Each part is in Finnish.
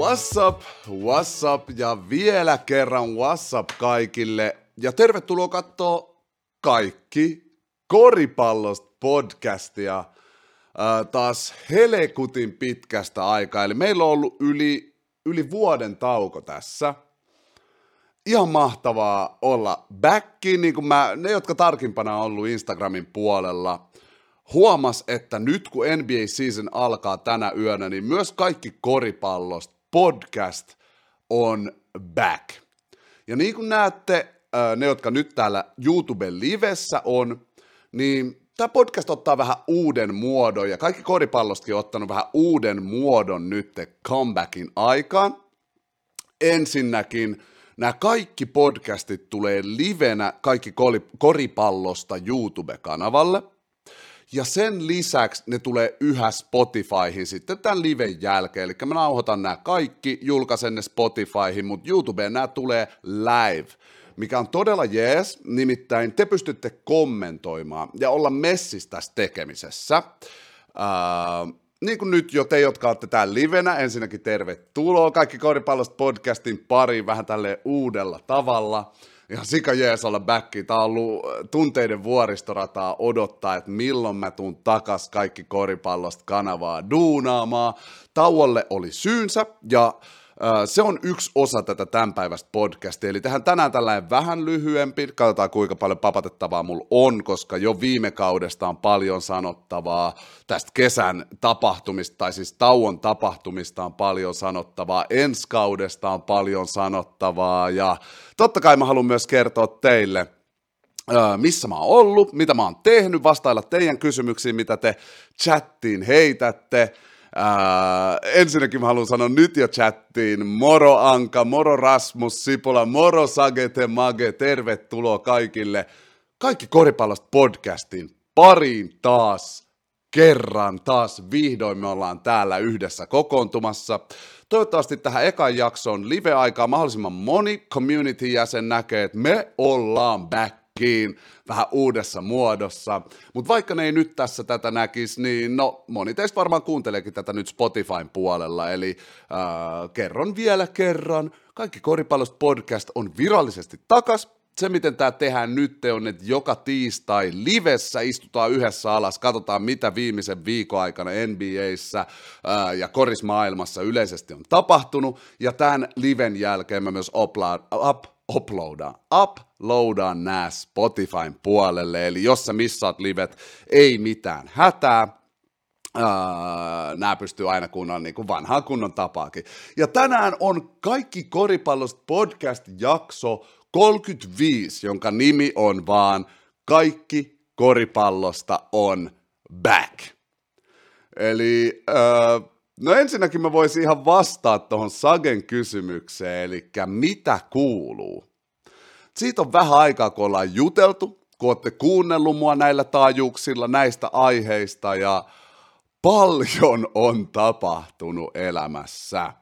What's up, what's up ja vielä kerran what's up kaikille. Ja tervetuloa katsoa kaikki koripallosta podcastia äh, taas helekutin pitkästä aikaa. Eli meillä on ollut yli, yli vuoden tauko tässä. Ihan mahtavaa olla backi, niin kuin mä, ne jotka tarkimpana on ollut Instagramin puolella, huomas, että nyt kun NBA season alkaa tänä yönä, niin myös kaikki koripallosta podcast on back. Ja niin kuin näette, ne, jotka nyt täällä YouTuben livessä on, niin tämä podcast ottaa vähän uuden muodon, ja kaikki koripallostakin on ottanut vähän uuden muodon nyt comebackin aikaan. Ensinnäkin nämä kaikki podcastit tulee livenä kaikki koripallosta YouTube-kanavalle – ja sen lisäksi ne tulee yhä Spotifyhin sitten tämän liven jälkeen. Eli mä nauhoitan nämä kaikki, julkaisen ne Spotifyhin, mutta YouTubeen nämä tulee live mikä on todella jees, nimittäin te pystytte kommentoimaan ja olla messissä tässä tekemisessä. Uh, niin kuin nyt jo te, jotka olette täällä livenä, ensinnäkin tervetuloa kaikki koripallosta podcastin pariin vähän tälle uudella tavalla ihan sika jees olla backi. Tää on ollut äh, tunteiden vuoristorataa odottaa, että milloin mä tuun takas kaikki koripallosta kanavaa duunaamaan. Tauolle oli syynsä ja se on yksi osa tätä tämän päivästä podcastia, eli tehdään tänään tällainen vähän lyhyempi, katsotaan kuinka paljon papatettavaa mulla on, koska jo viime kaudesta on paljon sanottavaa, tästä kesän tapahtumista, tai siis tauon tapahtumista on paljon sanottavaa, ensi kaudesta on paljon sanottavaa, ja totta kai mä haluan myös kertoa teille, missä mä oon ollut, mitä mä oon tehnyt, vastailla teidän kysymyksiin, mitä te chattiin heitätte, Ää, ensinnäkin mä haluan sanoa nyt jo chattiin, moro Anka, moro Rasmus Sipula, moro Sagete Mage, tervetuloa kaikille. Kaikki koripallosta podcastin pariin taas kerran, taas vihdoin me ollaan täällä yhdessä kokoontumassa. Toivottavasti tähän ekan jaksoon live-aikaa mahdollisimman moni community-jäsen näkee, että me ollaan back kiin vähän uudessa muodossa. Mutta vaikka ne ei nyt tässä tätä näkisi, niin no moni teistä varmaan kuunteleekin tätä nyt Spotifyn puolella, eli äh, kerron vielä kerran, kaikki koripallosta podcast on virallisesti takas, se, miten tämä tehdään nyt, on, että joka tiistai livessä istutaan yhdessä alas, katsotaan, mitä viimeisen viikon aikana NBAissä ää, ja korismaailmassa yleisesti on tapahtunut, ja tämän liven jälkeen mä myös upload, up, uploadaan, uploadaan nää Spotifyn puolelle, eli jos sä missaat livet, ei mitään hätää, Uh, nämä pystyy aina kunnon niin kuin vanhaan kunnon tapaakin. Ja tänään on kaikki koripallosta podcast-jakso 35, jonka nimi on vaan Kaikki koripallosta on back. Eli uh, No ensinnäkin mä voisin ihan vastaa tuohon Sagen kysymykseen, eli mitä kuuluu? Siitä on vähän aikaa, kun ollaan juteltu, kun olette kuunnellut mua näillä taajuuksilla näistä aiheista ja paljon on tapahtunut elämässä.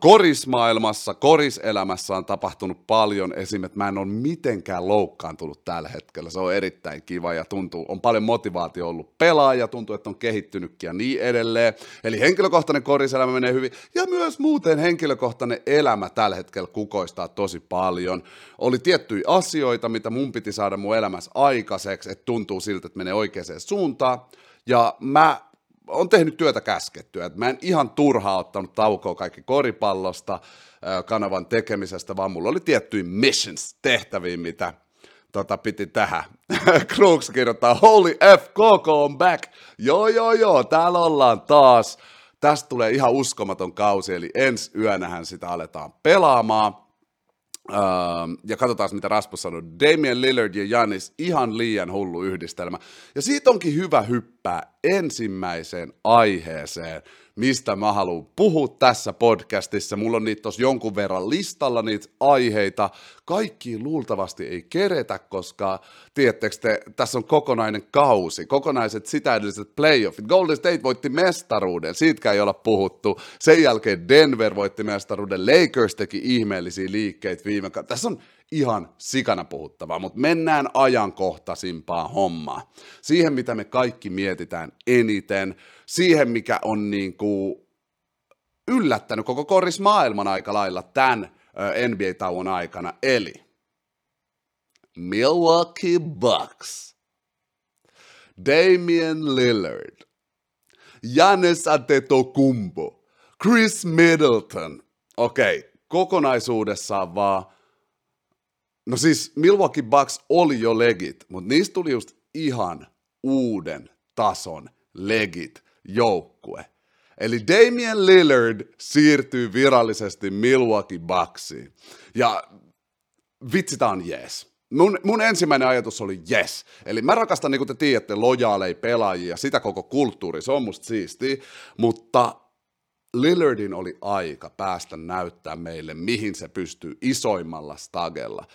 Korismaailmassa, koriselämässä on tapahtunut paljon. Esimerkiksi mä en ole mitenkään loukkaantunut tällä hetkellä. Se on erittäin kiva ja tuntuu, on paljon motivaatio ollut pelaaja, tuntuu, että on kehittynytkin ja niin edelleen. Eli henkilökohtainen koriselämä menee hyvin ja myös muuten henkilökohtainen elämä tällä hetkellä kukoistaa tosi paljon. Oli tiettyjä asioita, mitä mun piti saada mun elämässä aikaiseksi, että tuntuu siltä, että menee oikeaan suuntaan. Ja mä on tehnyt työtä käskettyä. Et mä en ihan turhaa ottanut taukoa kaikki koripallosta, kanavan tekemisestä, vaan mulla oli tiettyjä missions, tehtäviä, mitä tota, piti tähän. Krooks kirjoittaa, holy F, Koko on back. Joo, joo, joo, täällä ollaan taas. Tästä tulee ihan uskomaton kausi, eli ensi yönähän sitä aletaan pelaamaan. Uh, ja katsotaan, mitä Rasmus sanoi. Damian Lillard ja Janis, ihan liian hullu yhdistelmä. Ja siitä onkin hyvä hyppää ensimmäiseen aiheeseen, mistä mä haluan puhua tässä podcastissa. Mulla on niitä tossa jonkun verran listalla niitä aiheita. Kaikki luultavasti ei keretä, koska tiedättekö te, tässä on kokonainen kausi, kokonaiset sitä edelliset playoffit. Golden State voitti mestaruuden, siitäkään ei olla puhuttu. Sen jälkeen Denver voitti mestaruuden, Lakers teki ihmeellisiä liikkeitä viime kaudella. Tässä on ihan sikana puhuttavaa, mutta mennään ajankohtaisimpaan hommaan. Siihen, mitä me kaikki mietitään eniten, siihen, mikä on niin kuin yllättänyt koko koris maailman aika lailla tämän NBA-tauon aikana, eli Milwaukee Bucks, Damian Lillard, Janis Antetokounmpo, Chris Middleton, okei, okay, kokonaisuudessaan vaan No siis Milwaukee Bucks oli jo legit, mutta niistä tuli just ihan uuden tason legit joukkue. Eli Damian Lillard siirtyy virallisesti Milwaukee Bucksiin. Ja vitsi, tää on yes. Mun, mun ensimmäinen ajatus oli yes. Eli mä rakastan, niin kuin te tiedätte, lojaaleja pelaajia, sitä koko kulttuuri, se on musta siistiä, mutta Lillardin oli aika päästä näyttää meille, mihin se pystyy isoimmalla stagella.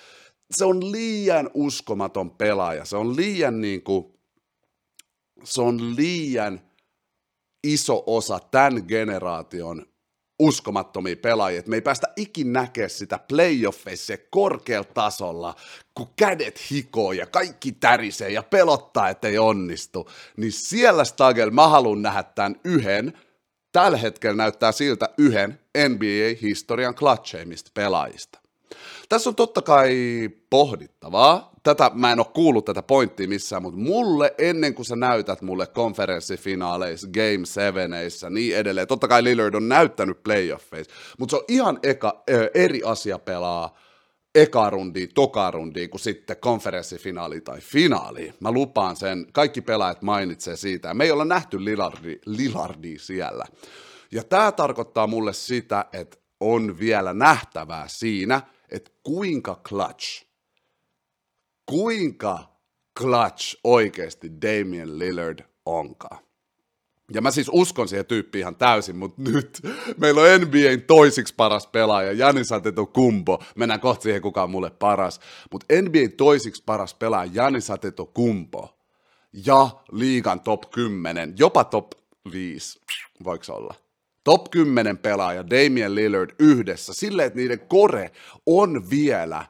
Se on liian uskomaton pelaaja, se on liian niin kuin, se on liian iso osa tämän generaation uskomattomia pelaajia, että me ei päästä ikin näkeä sitä playoffeissa korkealla tasolla, kun kädet hikoo ja kaikki tärisee ja pelottaa, että ei onnistu, niin siellä Stagel mä haluan nähdä tämän yhden, tällä hetkellä näyttää siltä yhden NBA-historian klatseimmista pelaajista. Tässä on totta kai pohdittavaa. Tätä, mä en ole kuullut tätä pointtia missään, mutta mulle ennen kuin sä näytät mulle konferenssifinaaleissa, Game 7 niin edelleen, totta kai Lillard on näyttänyt playoffeissa, mutta se on ihan eka, eri asia pelaa eka rundia, toka rundia, kuin sitten konferenssifinaali tai finaali. Mä lupaan sen, kaikki pelaajat mainitsee siitä. Me ei olla nähty Lillardi, Lillardia siellä. Ja tämä tarkoittaa mulle sitä, että on vielä nähtävää siinä, että kuinka clutch, kuinka clutch oikeasti Damian Lillard onkaan. Ja mä siis uskon siihen tyyppiin ihan täysin, mutta nyt meillä on NBAn toisiksi paras pelaaja, Janis kumpo. Mennään kohta siihen, kuka on mulle paras. Mutta NBAn toisiksi paras pelaaja, Janis kumpo. Ja liigan top 10, jopa top 5, voiko olla? top 10 pelaaja Damian Lillard yhdessä, silleen, että niiden kore on vielä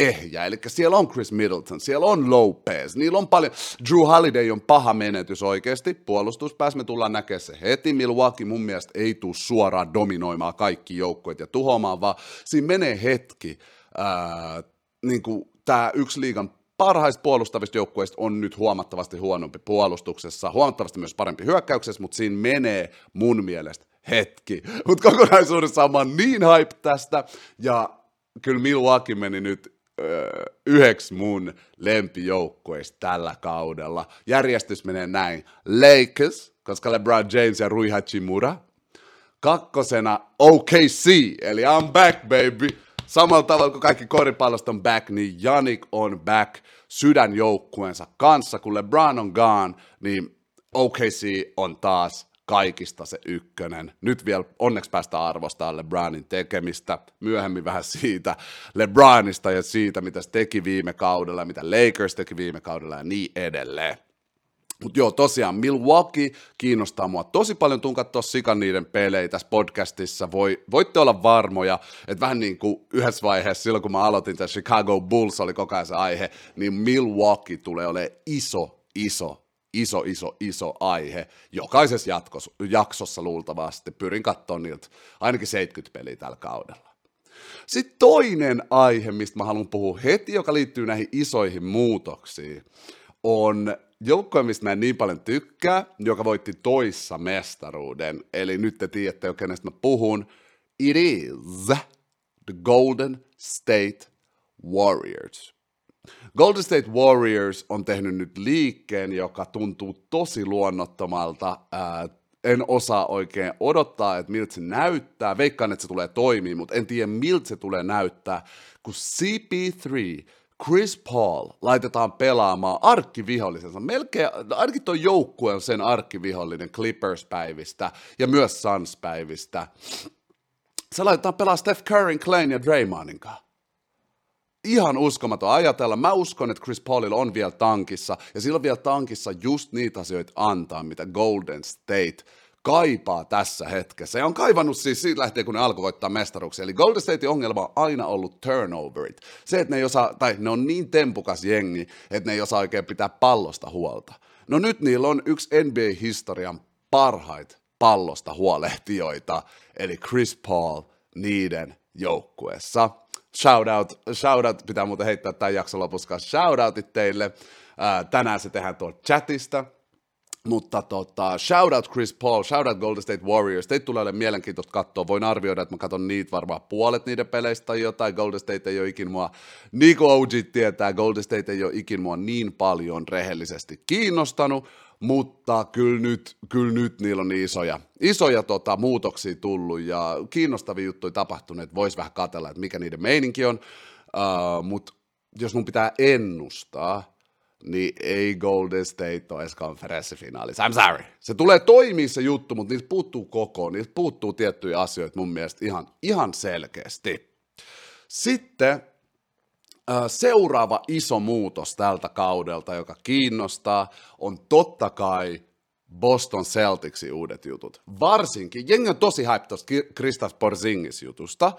ehjä. Eli siellä on Chris Middleton, siellä on Lopez, niillä on paljon. Drew Holiday on paha menetys oikeasti. Puolustuspäässä me tullaan näkemään se heti. Milwaukee mun mielestä ei tule suoraan dominoimaan kaikki joukkoit ja tuhoamaan, vaan siinä menee hetki. Ää, niin kuin tämä yksi liigan parhaista puolustavista joukkueista on nyt huomattavasti huonompi puolustuksessa, huomattavasti myös parempi hyökkäyksessä, mutta siinä menee mun mielestä hetki. Mutta kokonaisuudessaan mä oon niin hype tästä, ja kyllä Milwaukee meni nyt yhdeksi mun lempijoukkueista tällä kaudella. Järjestys menee näin. Lakers, koska LeBron James ja Rui Hachimura. Kakkosena OKC, eli I'm back baby. Samalla tavalla kuin kaikki koripallosta on back, niin Janik on back sydänjoukkueensa kanssa. Kun LeBron on gone, niin OKC on taas kaikista se ykkönen. Nyt vielä onneksi päästään arvostamaan LeBronin tekemistä, myöhemmin vähän siitä LeBronista ja siitä, mitä se teki viime kaudella, mitä Lakers teki viime kaudella ja niin edelleen. Mutta joo, tosiaan Milwaukee kiinnostaa mua tosi paljon, tuun katsoa sikan niiden pelejä tässä podcastissa. Voi, voitte olla varmoja, että vähän niin kuin yhdessä vaiheessa, silloin kun mä aloitin, että Chicago Bulls oli koko ajan se aihe, niin Milwaukee tulee olemaan iso, iso iso, iso, iso aihe. Jokaisessa jatkos, jaksossa luultavasti pyrin katsomaan niiltä ainakin 70 peliä tällä kaudella. Sitten toinen aihe, mistä mä haluan puhua heti, joka liittyy näihin isoihin muutoksiin, on joukkue, mistä mä en niin paljon tykkää, joka voitti toissa mestaruuden. Eli nyt te tiedätte jo, kenestä mä puhun. It is the Golden State Warriors. Golden State Warriors on tehnyt nyt liikkeen, joka tuntuu tosi luonnottomalta. Ää, en osaa oikein odottaa, että miltä se näyttää. Veikkaan, että se tulee toimii, mutta en tiedä, miltä se tulee näyttää, kun CP3, Chris Paul laitetaan pelaamaan arkkivihollisensa. Melkein, ainakin tuo joukkue on sen arkkivihollinen Clippers-päivistä ja myös Suns-päivistä. Se laitetaan pelaa Steph Curry, Clayn ja Draymondin kanssa ihan uskomaton ajatella. Mä uskon, että Chris Paulilla on vielä tankissa, ja sillä on vielä tankissa just niitä asioita antaa, mitä Golden State kaipaa tässä hetkessä. Ja on kaivannut siis siitä lähtien, kun ne alkoi voittaa mestaruksia. Eli Golden Statein ongelma on aina ollut turnoverit. Se, että ne ei osaa, tai ne on niin tempukas jengi, että ne ei osaa oikein pitää pallosta huolta. No nyt niillä on yksi NBA-historian parhait pallosta huolehtijoita, eli Chris Paul niiden joukkueessa. Shoutout, shoutout, pitää muuten heittää tämän jakson lopussa shoutoutit teille. Ää, tänään se tehdään tuolta chatista, mutta tota, shout out Chris Paul, shout out Golden State Warriors. Teitä tulee olemaan mielenkiintoista katsoa. Voin arvioida, että mä katson niitä varmaan puolet niiden peleistä tai jotain. Golden State ei ole ikin mua, niin kuin OG tietää, Golden State ei ole ikin mua niin paljon rehellisesti kiinnostanut, mutta kyllä nyt, kyllä nyt niillä on isoja, isoja tota, muutoksia tullut ja kiinnostavia juttuja tapahtunut, että voisi vähän katella, että mikä niiden meininki on, uh, mutta jos mun pitää ennustaa, niin ei Golden State ole edes konferenssifinaalissa. I'm sorry. Se tulee toimia se juttu, mutta niistä puuttuu koko, niistä puuttuu tiettyjä asioita mun mielestä ihan, ihan selkeästi. Sitten seuraava iso muutos tältä kaudelta, joka kiinnostaa, on totta kai Boston Celticsin uudet jutut. Varsinkin, jengi on tosi hype tuosta Kristaps Porzingis jutusta,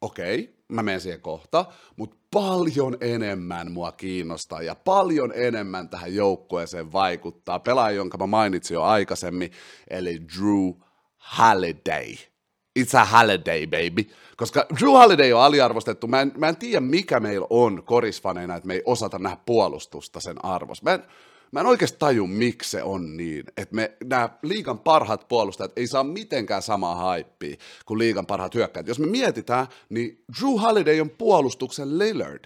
okei, mä menen siihen kohta, mutta paljon enemmän mua kiinnostaa ja paljon enemmän tähän joukkueeseen vaikuttaa pelaaja, jonka mä mainitsin jo aikaisemmin, eli Drew Holiday. It's a holiday, baby. Koska Drew Holiday on aliarvostettu. Mä en, mä en tiedä, mikä meillä on korisfaneina, että me ei osata nähdä puolustusta sen arvossa. Mä en, Mä en oikeasti taju, miksi se on niin, että me nämä liigan parhaat puolustajat ei saa mitenkään samaa haippia kuin liigan parhaat hyökkäät. Jos me mietitään, niin Drew Holiday on puolustuksen Lillard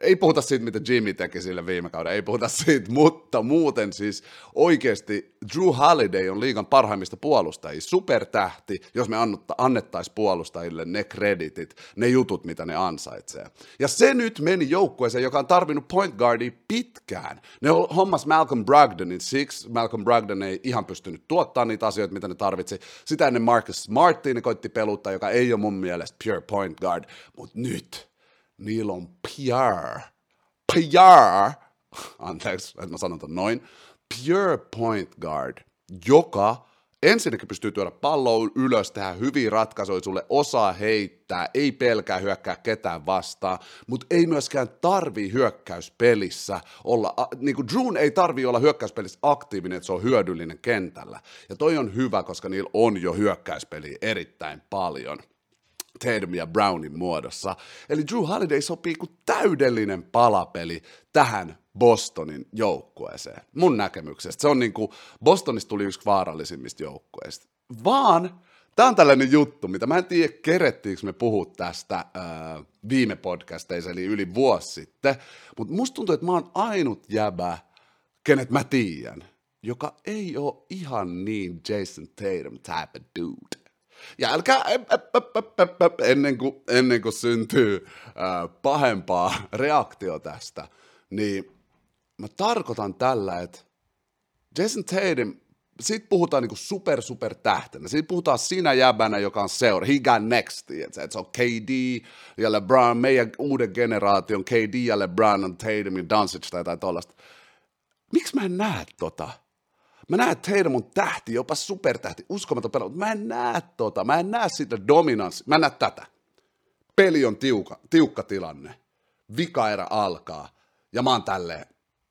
ei puhuta siitä, mitä Jimmy teki sille viime kauden, ei puhuta siitä, mutta muuten siis oikeasti Drew Holiday on liigan parhaimmista puolustajia, supertähti, jos me annettaisiin puolustajille ne kreditit, ne jutut, mitä ne ansaitsee. Ja se nyt meni joukkueeseen, joka on tarvinnut point guardia pitkään. Ne hommas Malcolm Brogdonin, siksi Malcolm Brogdon ei ihan pystynyt tuottaa niitä asioita, mitä ne tarvitsi. Sitä ennen Marcus Smartin koitti peluttaa, joka ei ole mun mielestä pure point guard, mutta nyt – niillä on PR, PR, anteeksi, että mä sanon ton noin, pure point guard, joka ensinnäkin pystyy tuoda palloa ylös, tehdä hyviä ratkaisuja, sulle osaa heittää, ei pelkää hyökkää ketään vastaan, mutta ei myöskään tarvi hyökkäyspelissä olla, niin kuin Drew ei tarvi olla hyökkäyspelissä aktiivinen, että se on hyödyllinen kentällä. Ja toi on hyvä, koska niillä on jo hyökkäyspeliä erittäin paljon. Tatum ja Brownin muodossa. Eli Drew Holiday sopii kuin täydellinen palapeli tähän Bostonin joukkueeseen. Mun näkemyksestä. Se on niin kuin, Bostonista tuli yksi vaarallisimmista joukkueista. Vaan Tämä on tällainen juttu, mitä mä en tiedä, kerettiinkö me puhua tästä ää, viime podcasteissa, eli yli vuosi sitten, mutta musta tuntuu, että mä oon ainut jäbä, kenet mä tiedän, joka ei ole ihan niin Jason Tatum type of dude. Ja älkää ennen kuin, ennen kuin syntyy pahempaa reaktio tästä, niin mä tarkoitan tällä, että Jason Tatum, siitä puhutaan niinku super, super tähtenä. Siitä puhutaan sinä jäbänä, joka on seura. He got next, että se on KD ja LeBron, meidän uuden generaation KD ja LeBron on Tatum ja Doncic tai jotain tollaista. Miksi mä en näe tota? Mä näen, on tähti, jopa supertähti, uskomaton pelaaja, mutta mä en näe tota, mä en näe sitä dominanssia, mä en näe tätä. Peli on tiukka, tiukka tilanne, vikaerä alkaa, ja mä oon tälleen,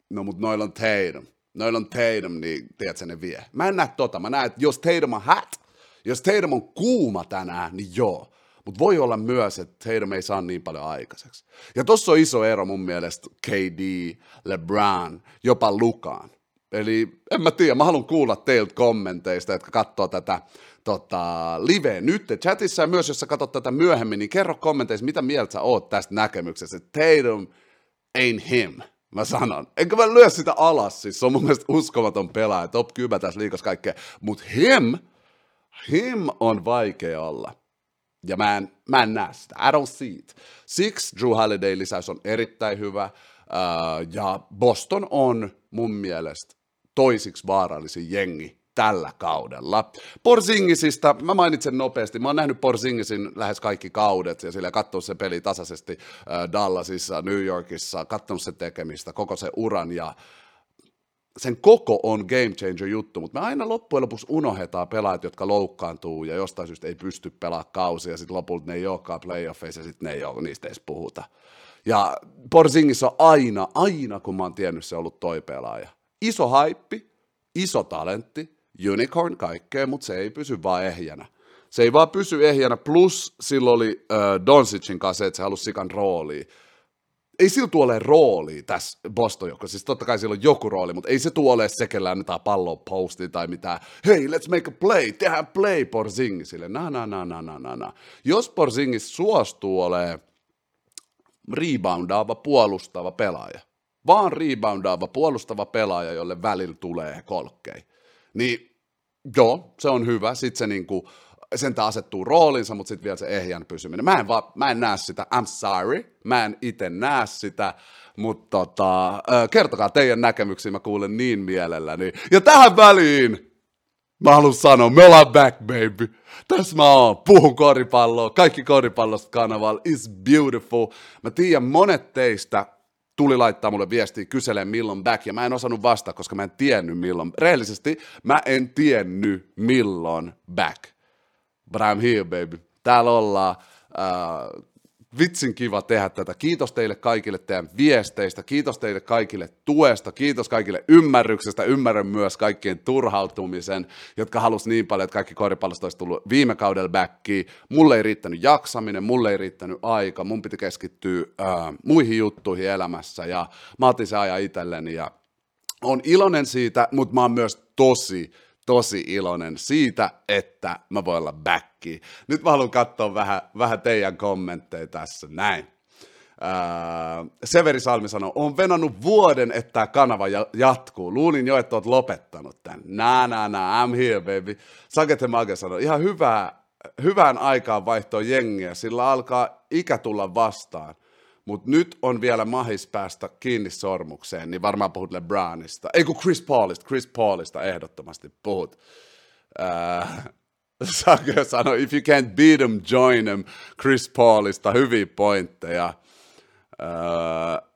no mut noilla on Tatum, noilla on Tatum, niin tiedätkö, ne vie. Mä en näe tota, mä näen, että jos Tatum on hat, jos Tatum on kuuma tänään, niin joo. Mutta voi olla myös, että Tatum ei saa niin paljon aikaiseksi. Ja tossa on iso ero mun mielestä KD, LeBron, jopa Lukaan. Eli en mä tiedä, mä haluan kuulla teiltä kommenteista, jotka katsoo tätä tota, live nyt chatissa ja myös jos sä katsot tätä myöhemmin, niin kerro kommenteissa, mitä mieltä sä oot tästä näkemyksestä. Tatum ain't him, mä sanon. Enkö mä lyö sitä alas, siis se on mun mielestä uskomaton pelaaja, top 10 tässä liikas kaikkea, mutta him, him on vaikea olla. Ja mä en, mä en näe sitä. I don't see it. Siksi Drew Holiday lisäys on erittäin hyvä. Uh, ja Boston on mun mielestä toisiksi vaarallisin jengi tällä kaudella. Porzingisista, mä mainitsen nopeasti, mä oon nähnyt Porzingisin lähes kaikki kaudet ja sillä katsonut se peli tasaisesti äh, Dallasissa, New Yorkissa, katsonut sen tekemistä, koko se uran ja sen koko on game changer juttu, mutta me aina loppujen lopuksi unohdetaan pelaajat, jotka loukkaantuu ja jostain syystä ei pysty pelaamaan kausia, ja sitten lopulta ne ei olekaan playoffeissa, ja sitten ne ei ole, niistä edes puhuta. Ja Porzingis on aina, aina kun mä oon tiennyt, se on ollut toi pelaaja. Iso haippi, iso talentti, unicorn kaikkea, mutta se ei pysy vaan ehjänä. Se ei vaan pysy ehjänä, plus sillä oli äh, Donsicin kanssa, että se halusi sikan rooliin ei sillä tuole rooli tässä Boston joka siis totta kai sillä on joku rooli, mutta ei se tuole sekellä annetaan pallon posti tai mitään, hei, let's make a play, tehdään play Porzingisille, na na na na na na na. Jos Porzingis suostuu olemaan reboundaava, puolustava pelaaja, vaan reboundaava, puolustava pelaaja, jolle välillä tulee kolkkei, niin joo, se on hyvä, sitten se niinku, sen asettuu roolinsa, mutta sitten vielä se ehjän pysyminen. Mä en, va, mä en näe sitä, I'm sorry, mä en itse näe sitä, mutta tota, kertokaa teidän näkemyksiä, mä kuulen niin mielelläni. Ja tähän väliin mä haluan sanoa, me ollaan back baby. Tässä mä oon, puhun koripalloa, kaikki koripallosta kanavalla, is beautiful. Mä tiedän, monet teistä tuli laittaa mulle viestiä kyselee milloin back, ja mä en osannut vastata, koska mä en tiennyt milloin. Rehellisesti, mä en tiennyt milloin back but I'm here baby. Täällä ollaan. Uh, vitsin kiva tehdä tätä. Kiitos teille kaikille teidän viesteistä, kiitos teille kaikille tuesta, kiitos kaikille ymmärryksestä. Ymmärrän myös kaikkien turhautumisen, jotka halus niin paljon, että kaikki koripallosta olisi tullut viime kaudella backiin. Mulle ei riittänyt jaksaminen, mulle ei riittänyt aika, mun piti keskittyä uh, muihin juttuihin elämässä ja mä otin se ajan itselleni ja on iloinen siitä, mutta mä oon myös tosi, tosi iloinen siitä, että mä voin olla backi. Nyt mä haluan katsoa vähän, vähän teidän kommentteja tässä, näin. Uh, Severi Salmi sanoi, on venannut vuoden, että tämä kanava jatkuu. Luulin jo, että oot lopettanut tämän. Nää, nää, nää, I'm here, baby. Sakete Mage sanoi, ihan hyvää, hyvään aikaan vaihtoa jengiä, sillä alkaa ikä tulla vastaan mutta nyt on vielä mahis päästä kiinni sormukseen, niin varmaan puhut LeBronista. Ei kun Chris Paulista, Chris Paulista ehdottomasti puhut. Äh, Sake sanoi, if you can't beat him, join him. Chris Paulista, hyviä pointteja. Äh,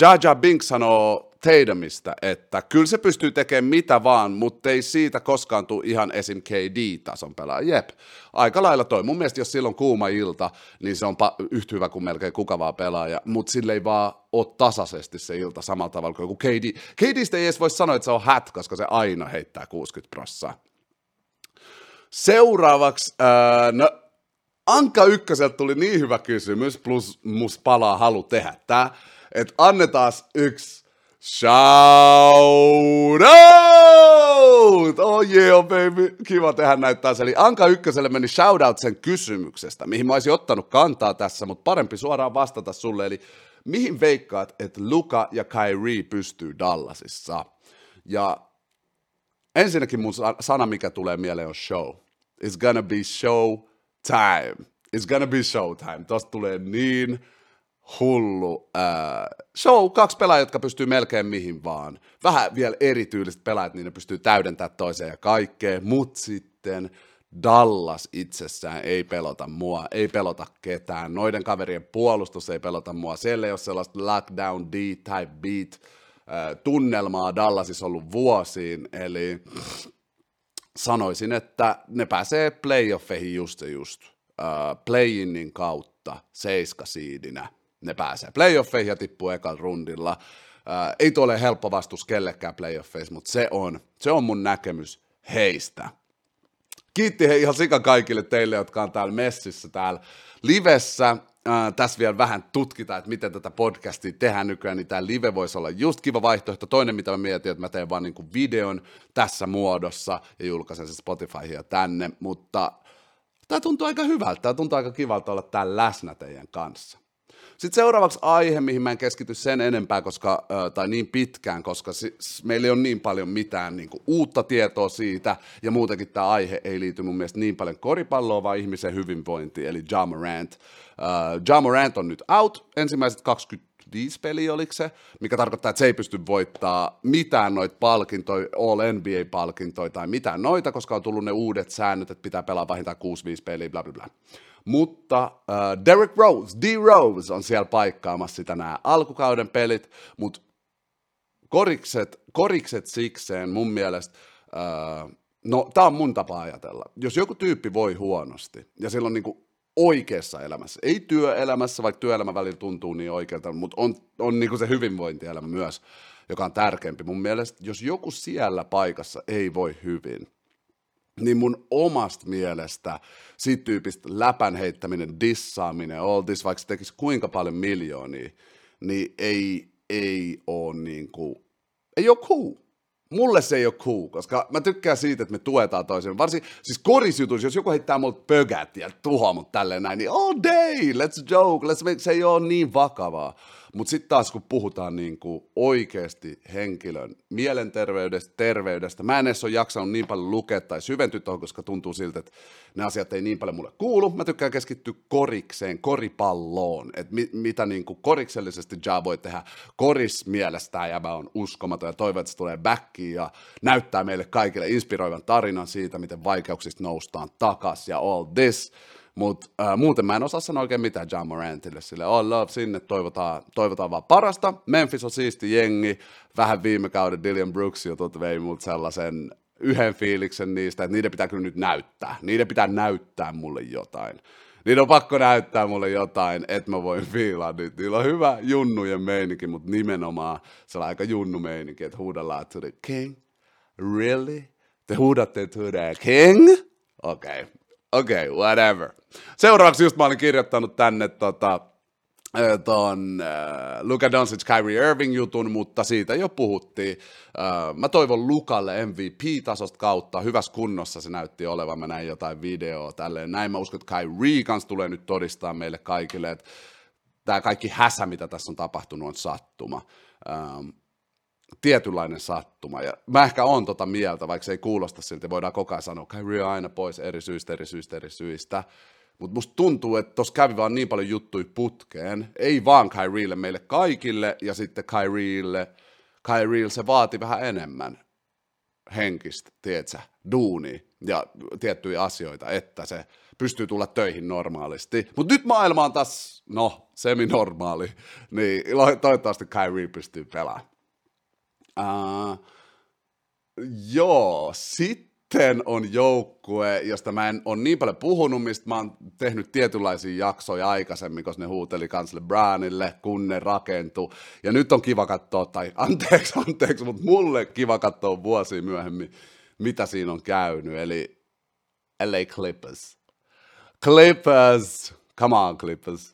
Jaja Bink sanoo Tatumista, että kyllä se pystyy tekemään mitä vaan, mutta ei siitä koskaan tule ihan esim. KD-tason pelaaja. Jep, aika lailla toi. Mun mielestä jos silloin kuuma ilta, niin se on pa- yhtä hyvä kuin melkein kuka vaan pelaaja, mutta sille ei vaan ole tasaisesti se ilta samalla tavalla kuin KD. KDstä ei edes voi sanoa, että se on hat, koska se aina heittää 60 prossaa. Seuraavaksi, äh, no, Anka Ykköseltä tuli niin hyvä kysymys, plus mus palaa halu tehdä tämä, että annetaan yksi Shout out! Oh yeah, baby. Kiva tehdä näitä taas. Eli Anka Ykköselle meni shout out sen kysymyksestä, mihin mä olisin ottanut kantaa tässä, mutta parempi suoraan vastata sulle. Eli mihin veikkaat, että Luka ja Kyrie pystyy Dallasissa? Ja ensinnäkin mun sana, mikä tulee mieleen, on show. It's gonna be show time. It's gonna be show time. Tosta tulee niin hullu äh, show, kaksi pelaajaa, jotka pystyy melkein mihin vaan. Vähän vielä erityyliset pelaajat, niin ne pystyy täydentämään toiseen ja kaikkea, mutta sitten Dallas itsessään ei pelota mua, ei pelota ketään. Noiden kaverien puolustus ei pelota mua. Siellä ei ole sellaista lockdown D-type beat äh, tunnelmaa Dallasissa ollut vuosiin, eli sanoisin, että ne pääsee playoffeihin just se just. Uh, play-innin kautta seiskasiidinä ne pääsee playoffeihin ja tippuu ekalla rundilla. Ää, ei tuo ole helppo vastus kellekään playoffeissa, mutta se on, se on mun näkemys heistä. Kiitti hei ihan sika kaikille teille, jotka on täällä messissä täällä livessä. Ää, tässä vielä vähän tutkitaan, että miten tätä podcastia tehdään nykyään, niin tämä live voisi olla just kiva vaihtoehto. Toinen, mitä mä mietin, että mä teen vaan niin videon tässä muodossa ja julkaisen se Spotifyhin ja tänne, mutta tämä tuntuu aika hyvältä, tämä tuntuu aika kivalta olla täällä läsnä teidän kanssa. Sitten seuraavaksi aihe, mihin mä en keskity sen enempää koska, tai niin pitkään, koska meillä ei ole niin paljon mitään niin kuin, uutta tietoa siitä, ja muutenkin tämä aihe ei liity mun mielestä niin paljon koripalloon, vaan ihmisen hyvinvointiin, eli Ja Morant. Uh, Morant on nyt out, ensimmäiset 20 viisi peliä, oliko se, mikä tarkoittaa, että se ei pysty voittaa mitään noita palkintoja, All NBA-palkintoja tai mitään noita, koska on tullut ne uudet säännöt, että pitää pelaa vähintään 6-5 peliä, bla bla bla. Mutta uh, Derek Rose, D. Rose on siellä paikkaamassa sitä nämä alkukauden pelit, mutta korikset, korikset sikseen mun mielestä, uh, no tämä on mun tapa ajatella. Jos joku tyyppi voi huonosti ja sillä on niinku oikeassa elämässä, ei työelämässä, vaikka työelämä välillä tuntuu niin oikealta, mutta on, on niinku se hyvinvointielämä myös, joka on tärkeämpi. Mun mielestä, jos joku siellä paikassa ei voi hyvin, niin mun omasta mielestä siitä tyypistä läpän heittäminen, dissaaminen, all this, vaikka se tekisi kuinka paljon miljoonia, niin ei, ei ole niin kuin, ei ole cool. Mulle se ei ole cool, koska mä tykkään siitä, että me tuetaan toisen. Varsin, siis korisjutus, jos joku heittää multa pögät ja tuhoaa mut tälleen näin, niin all day, let's joke, let's make, se ei ole niin vakavaa. Mutta sitten taas kun puhutaan niin kuin oikeasti henkilön mielenterveydestä, terveydestä, mä en edes ole jaksanut niin paljon lukea tai syventyä tuohon, koska tuntuu siltä, että ne asiat ei niin paljon mulle kuulu. Mä tykkään keskittyä korikseen, koripalloon, että mi- mitä niin kuin koriksellisesti Ja voi tehdä. Koris mielestään ja mä oon uskomaton ja toivon, että se tulee backiin ja näyttää meille kaikille inspiroivan tarinan siitä, miten vaikeuksista noustaan takas ja all this. Mutta äh, muuten mä en osaa sanoa oikein mitään John Morantille, sille all love sinne, toivotaan, toivotaan vaan parasta. Memphis on siisti jengi, vähän viime kauden Dillian Brooks jutut vei mut sellaisen yhden fiiliksen niistä, että niiden pitää kyllä nyt näyttää. Niiden pitää näyttää mulle jotain. Niiden on pakko näyttää mulle jotain, että mä voin fiilaa nyt. Niillä on hyvä junnujen meininki, mutta nimenomaan se on aika junnu meininki, että huudellaan to the king. Really? Te huudatte to the king? Okei, okay. Okei, okay, whatever. Seuraavaksi just mä olin kirjoittanut tänne tota, ton äh, Luka Doncic Kyrie Irving jutun, mutta siitä jo puhuttiin. Äh, mä toivon Lukalle MVP-tasosta kautta, hyvässä kunnossa se näytti olevan, mä näin jotain videoa tälleen. Näin mä uskon, että Kyrie kanssa tulee nyt todistaa meille kaikille, että tämä kaikki häsä, mitä tässä on tapahtunut, on sattuma. Ähm, tietynlainen sattuma. Ja mä ehkä on tota mieltä, vaikka se ei kuulosta siltä, voidaan koko ajan sanoa, Kyrie on aina pois eri syistä, eri syistä, eri syistä. Mutta musta tuntuu, että tuossa kävi vaan niin paljon juttuja putkeen. Ei vaan Kyrielle, meille kaikille, ja sitten Kyrielle, Kyrielle se vaati vähän enemmän henkistä, tietsä, duuni ja tiettyjä asioita, että se pystyy tulla töihin normaalisti. Mutta nyt maailma on taas, no, semi-normaali, niin toivottavasti Kyrie pystyy pelaamaan. Uh, joo, sitten on joukkue, josta mä en ole niin paljon puhunut, mistä mä oon tehnyt tietynlaisia jaksoja aikaisemmin, koska ne huuteli kans LeBronille, kun ne rakentu. Ja nyt on kiva katsoa, tai anteeksi, anteeksi, mutta mulle kiva katsoa vuosia myöhemmin, mitä siinä on käynyt. Eli LA Clippers. Clippers! Come on, Clippers.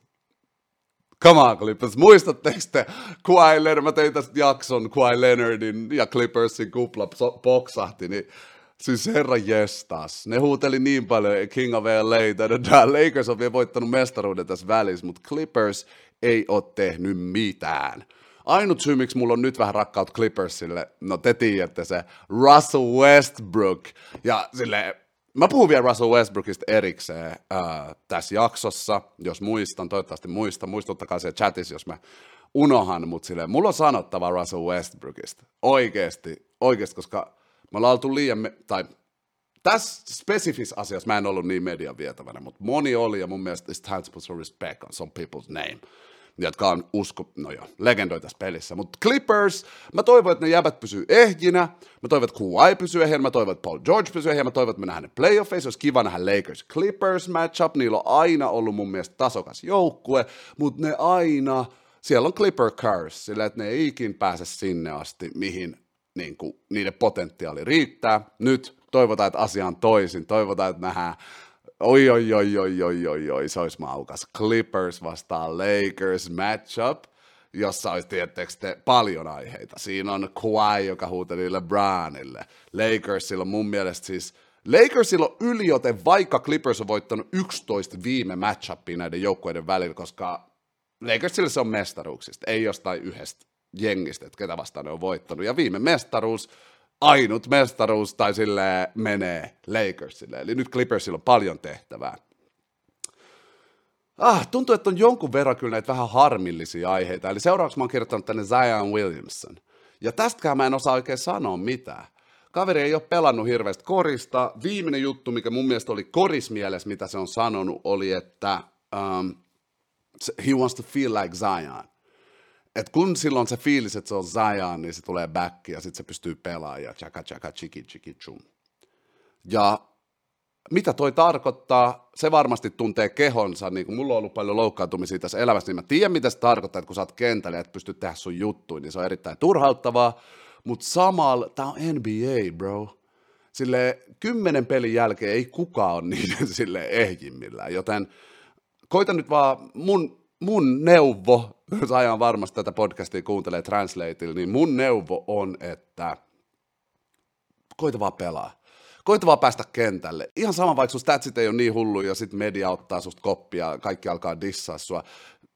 Come on, Clippers. Muistatteko te Kawhi Leonard, mä tein tästä jakson Kawhi Leonardin ja Clippersin kupla poksahti, niin Siis herra jestas. Ne huuteli niin paljon King of LA, että Lakers on vielä voittanut mestaruuden tässä välissä, mutta Clippers ei ole tehnyt mitään. Ainut syy, miksi mulla on nyt vähän rakkaut Clippersille, no te tiedätte se, Russell Westbrook. Ja sille, mä puhun vielä Russell Westbrookista erikseen äh, tässä jaksossa, jos muistan, toivottavasti muistan, muistuttakaa se chatissa, jos mä unohan, mutta sille, mulla on sanottava Russell Westbrookista. Oikeesti, oikeesti, koska me ollaan oltu liian, me- tai tässä spesifis asiassa mä en ollut niin median vietävänä, mutta moni oli ja mun mielestä it's time to put some respect on some people's name jotka on usko, no joo, legendoi tässä pelissä. Mutta Clippers, mä toivon, että ne jäbät pysyy ehjinä, mä toivon, että Kawhi pysyy ehjinä, mä toivon, että Paul George pysyy ehjinä, mä toivon, että me nähdään ne playoffeissa, olisi kiva nähdä Lakers Clippers matchup, niillä on aina ollut mun mielestä tasokas joukkue, mutta ne aina, siellä on Clipper curse, sillä että ne ei ikin pääse sinne asti, mihin niin kuin, niiden potentiaali riittää. Nyt toivotaan, että asia on toisin. Toivotaan, että nähdään oi, oi, oi, oi, oi, oi, oi, se olisi maukas. Clippers vastaan Lakers matchup, jossa olisi tietysti paljon aiheita. Siinä on Kawhi, joka huuteli LeBronille. Lakersilla on mun mielestä siis Lakersilla on yliote, vaikka Clippers on voittanut 11 viime matchupia näiden joukkueiden välillä, koska Lakersille se on mestaruuksista, ei jostain yhdestä jengistä, että ketä vastaan ne on voittanut. Ja viime mestaruus, ainut mestaruus tai sille menee Lakersille. Eli nyt Clippersilla on paljon tehtävää. Ah, tuntuu, että on jonkun verran kyllä näitä vähän harmillisia aiheita. Eli seuraavaksi mä oon kirjoittanut tänne Zion Williamson. Ja tästäkään mä en osaa oikein sanoa mitään. Kaveri ei ole pelannut hirveästi korista. Viimeinen juttu, mikä mun mielestä oli korismielessä, mitä se on sanonut, oli, että um, he wants to feel like Zion. Et kun silloin se fiilis, että se on Zion, niin se tulee back ja sitten se pystyy pelaamaan ja chaka chaka chiki chiki chum. Ja mitä toi tarkoittaa, se varmasti tuntee kehonsa, niin kuin mulla on ollut paljon loukkaantumisia tässä elämässä, niin mä tiedän, mitä se tarkoittaa, että kun sä oot kentällä ja et pysty tehdä sun juttuja, niin se on erittäin turhauttavaa, mutta samalla, tää on NBA, bro. Sille kymmenen pelin jälkeen ei kukaan ole niiden sille ehjimmillään, joten koita nyt vaan mun, mun neuvo, jos ajan varmasti tätä podcastia kuuntelee Translateilla, niin mun neuvo on, että koita vaan pelaa. Koita vaan päästä kentälle. Ihan sama, vaikka sun statsit ei ole niin hullu ja sitten media ottaa susta koppia, kaikki alkaa dissaa sua.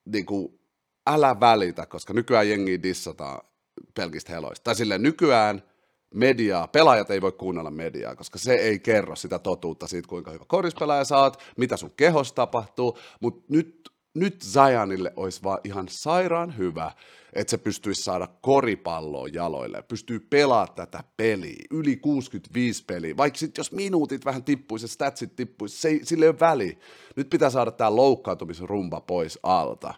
Niin kuin, älä välitä, koska nykyään jengi dissataan pelkistä heloista. Tai silleen nykyään mediaa, pelaajat ei voi kuunnella mediaa, koska se ei kerro sitä totuutta siitä, kuinka hyvä korispelaaja saat, mitä sun kehos tapahtuu, mutta nyt, nyt Zionille olisi vaan ihan sairaan hyvä, että se pystyisi saada koripalloa jaloille, pystyy pelaamaan tätä peliä, yli 65 peliä, vaikka sitten jos minuutit vähän tippuisi ja statsit tippuisi, se sille ei ole väli. Nyt pitää saada tämä loukkaantumisrumba pois alta.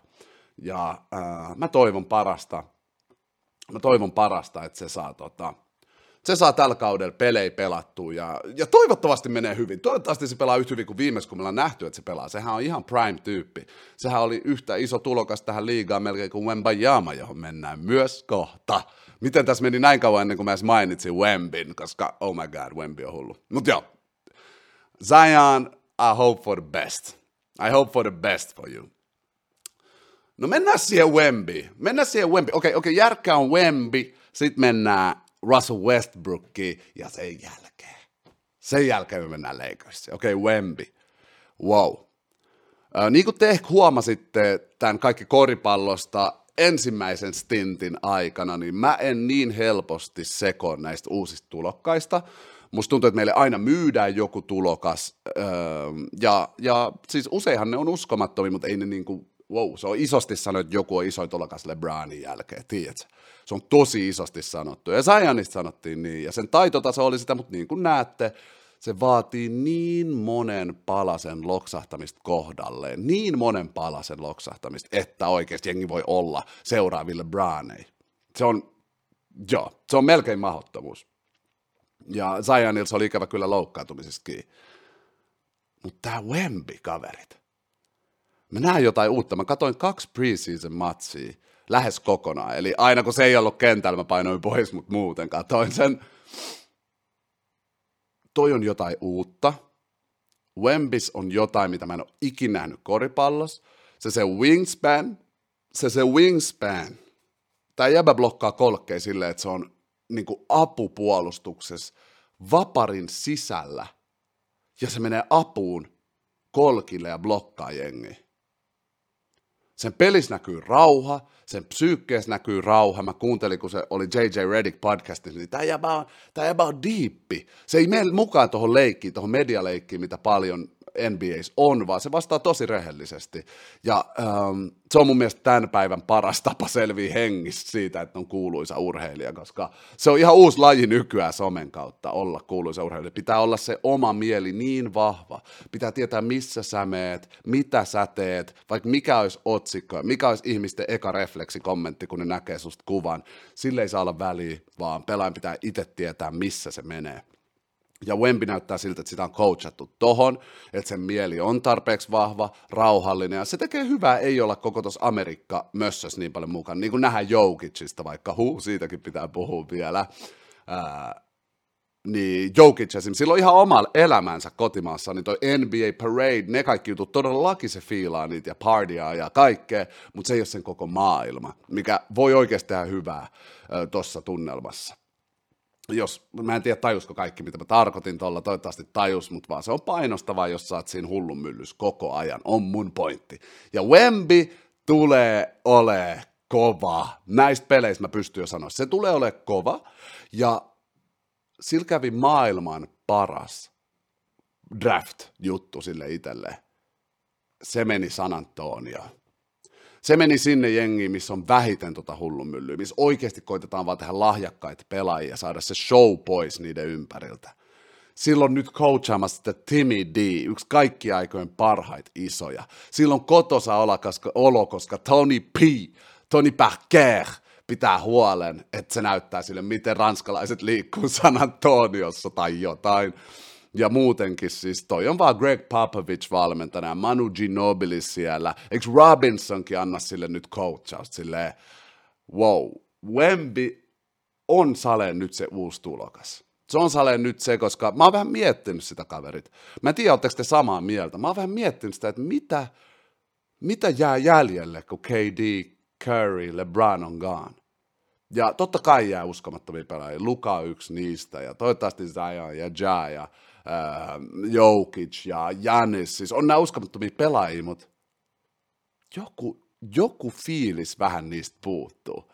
Ja äh, mä toivon parasta, mä toivon parasta, että se saa, tota, se saa tällä kaudella pelejä pelattua ja, ja toivottavasti menee hyvin. Toivottavasti se pelaa yhtä hyvin kuin viimeis, kun me ollaan nähty, että se pelaa. Sehän on ihan prime-tyyppi. Sehän oli yhtä iso tulokas tähän liigaan melkein kuin Wembayama, johon mennään myös kohta. Miten tässä meni näin kauan ennen kuin mä edes mainitsin Wembin, koska oh my god, Wemby on hullu. Mutta joo, Zion, I hope for the best. I hope for the best for you. No mennään siihen Wemby. Mennään siihen Wemby. Okei, okay, okei, okay, järkkä on Wemby. Sitten mennään Russell Westbrookiin ja sen jälkeen. Sen jälkeen me mennään Lakersiin. Okei, okay, Wemby. Wow. Äh, niin kuin te ehkä huomasitte tämän kaikki koripallosta ensimmäisen stintin aikana, niin mä en niin helposti sekoon näistä uusista tulokkaista. Musta tuntuu, että meille aina myydään joku tulokas, ja, ja siis useinhan ne on uskomattomia, mutta ei ne niinku wow, se on isosti sanottu, että joku on isoin tulokas LeBronin jälkeen, tiedätkö? Se on tosi isosti sanottu. Ja Zionista sanottiin niin, ja sen taitotaso oli sitä, mutta niin kuin näette, se vaatii niin monen palasen loksahtamista kohdalleen, niin monen palasen loksahtamista, että oikeasti jengi voi olla seuraaville Brownei. Se on, joo, se on melkein mahdottomuus. Ja Zionilla se oli ikävä kyllä loukkaantumisestakin. Mutta tämä Wemby, kaverit, mä näen jotain uutta. Mä katsoin kaksi preseason matsia lähes kokonaan. Eli aina kun se ei ollut kentällä, mä painoin pois, mutta muuten katsoin sen. Toi on jotain uutta. Wembis on jotain, mitä mä en ole ikinä nähnyt koripallossa. Se se wingspan, se se wingspan. Tämä jäbä blokkaa kolkkeen silleen, että se on niin apupuolustuksessa vaparin sisällä. Ja se menee apuun kolkille ja blokkaa jengi. Sen pelissä näkyy rauha, sen psyykkeessä näkyy rauha. Mä kuuntelin, kun se oli J.J. Reddick podcastissa, niin tämä jäbä on, tää on diippi. Se ei mene mukaan tuohon leikkiin, tuohon medialeikkiin, mitä paljon NBAs on, vaan se vastaa tosi rehellisesti. Ja ähm, se on mun mielestä tämän päivän paras tapa selviä hengissä siitä, että on kuuluisa urheilija, koska se on ihan uusi laji nykyään somen kautta olla kuuluisa urheilija. Pitää olla se oma mieli niin vahva. Pitää tietää, missä sä meet, mitä sä teet, vaikka mikä olisi otsikko, mikä olisi ihmisten eka refleksi kommentti, kun ne näkee susta kuvan. Sille ei saa olla väliä, vaan pelaajan pitää itse tietää, missä se menee. Ja Wemby näyttää siltä, että sitä on coachattu tohon, että sen mieli on tarpeeksi vahva, rauhallinen, ja se tekee hyvää ei olla koko tuossa Amerikka mössös niin paljon mukana, niin kuin nähdään Jokicista, vaikka huu, siitäkin pitää puhua vielä. Ää, niin Jokic esimerkiksi, sillä on ihan oma elämänsä kotimaassa, niin toi NBA Parade, ne kaikki jutut, todellakin se fiilaa niitä ja partyaa ja kaikkea, mutta se ei ole sen koko maailma, mikä voi oikeasti tehdä hyvää tuossa tunnelmassa jos, mä en tiedä tajusko kaikki, mitä mä tarkoitin tuolla, toivottavasti tajus, mutta vaan se on painostavaa, jos sä oot siinä hullun myllys koko ajan, on mun pointti. Ja Wemby, tulee ole kova. Näistä peleistä mä pystyn jo sanoa. Se tulee ole kova. Ja sillä kävi maailman paras draft-juttu sille itselleen. Se meni San Antonioon. Se meni sinne jengiin, missä on vähiten tota hullun myllyä, missä oikeasti koitetaan vaan tehdä lahjakkaita pelaajia ja saada se show pois niiden ympäriltä. Silloin nyt coachaamassa sitä Timmy D, yksi kaikki aikojen parhaita isoja. Silloin kotosa olo, koska Tony P, Tony Parker pitää huolen, että se näyttää sille, miten ranskalaiset liikkuu San Antoniossa tai jotain. Ja muutenkin siis toi on vaan Greg Popovich valmentajana, Manu Ginobili siellä. Eikö Robinsonkin anna sille nyt coachausta silleen, wow, Wemby on Saleen nyt se uusi tulokas. Se on Saleen nyt se, koska mä oon vähän miettinyt sitä kaverit. Mä en tiedä, oletteko te samaa mieltä. Mä oon vähän miettinyt sitä, että mitä, mitä jää jäljelle, kun KD, Curry, LeBron on gone. Ja totta kai jää uskomattomia pelaajia. Luka on yksi niistä, ja toivottavasti Zion ja Ja ja Jokic ja Janis, siis on nämä uskomattomia pelaajia, mutta joku, joku fiilis vähän niistä puuttuu.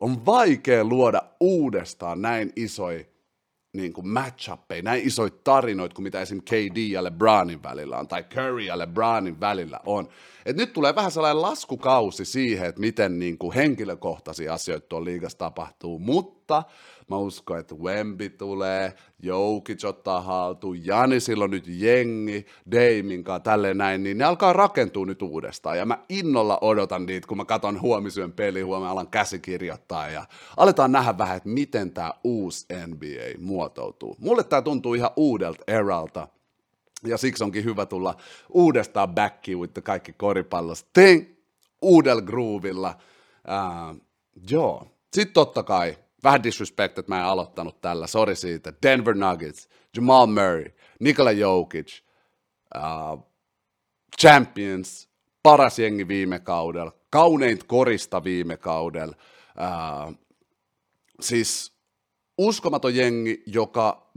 On vaikea luoda uudestaan näin isoja niin kuin näin isoja tarinoita kuin mitä esim. KD ja LeBronin välillä on, tai Curry ja LeBronin välillä on. Et nyt tulee vähän sellainen laskukausi siihen, että miten niin kuin henkilökohtaisia asioita tuolla liigassa tapahtuu, mutta Mä uskon, että Wemby tulee, Jokic ottaa haltuun, Jani silloin nyt jengi, Deiminkaan, tälleen näin, niin ne alkaa rakentua nyt uudestaan. Ja mä innolla odotan niitä, kun mä katson huomisyön peli, huomenna alan käsikirjoittaa ja aletaan nähdä vähän, että miten tämä uusi NBA muotoutuu. Mulle tämä tuntuu ihan uudelta eralta. Ja siksi onkin hyvä tulla uudestaan backiin with kaikki koripallosta. Ting! Uudella groovilla. Uh, joo. Sitten totta kai vähän disrespect, että mä en aloittanut tällä, sori siitä. Denver Nuggets, Jamal Murray, Nikola Jokic, uh, Champions, paras jengi viime kaudella, kauneint korista viime kaudella. Uh, siis uskomaton jengi, joka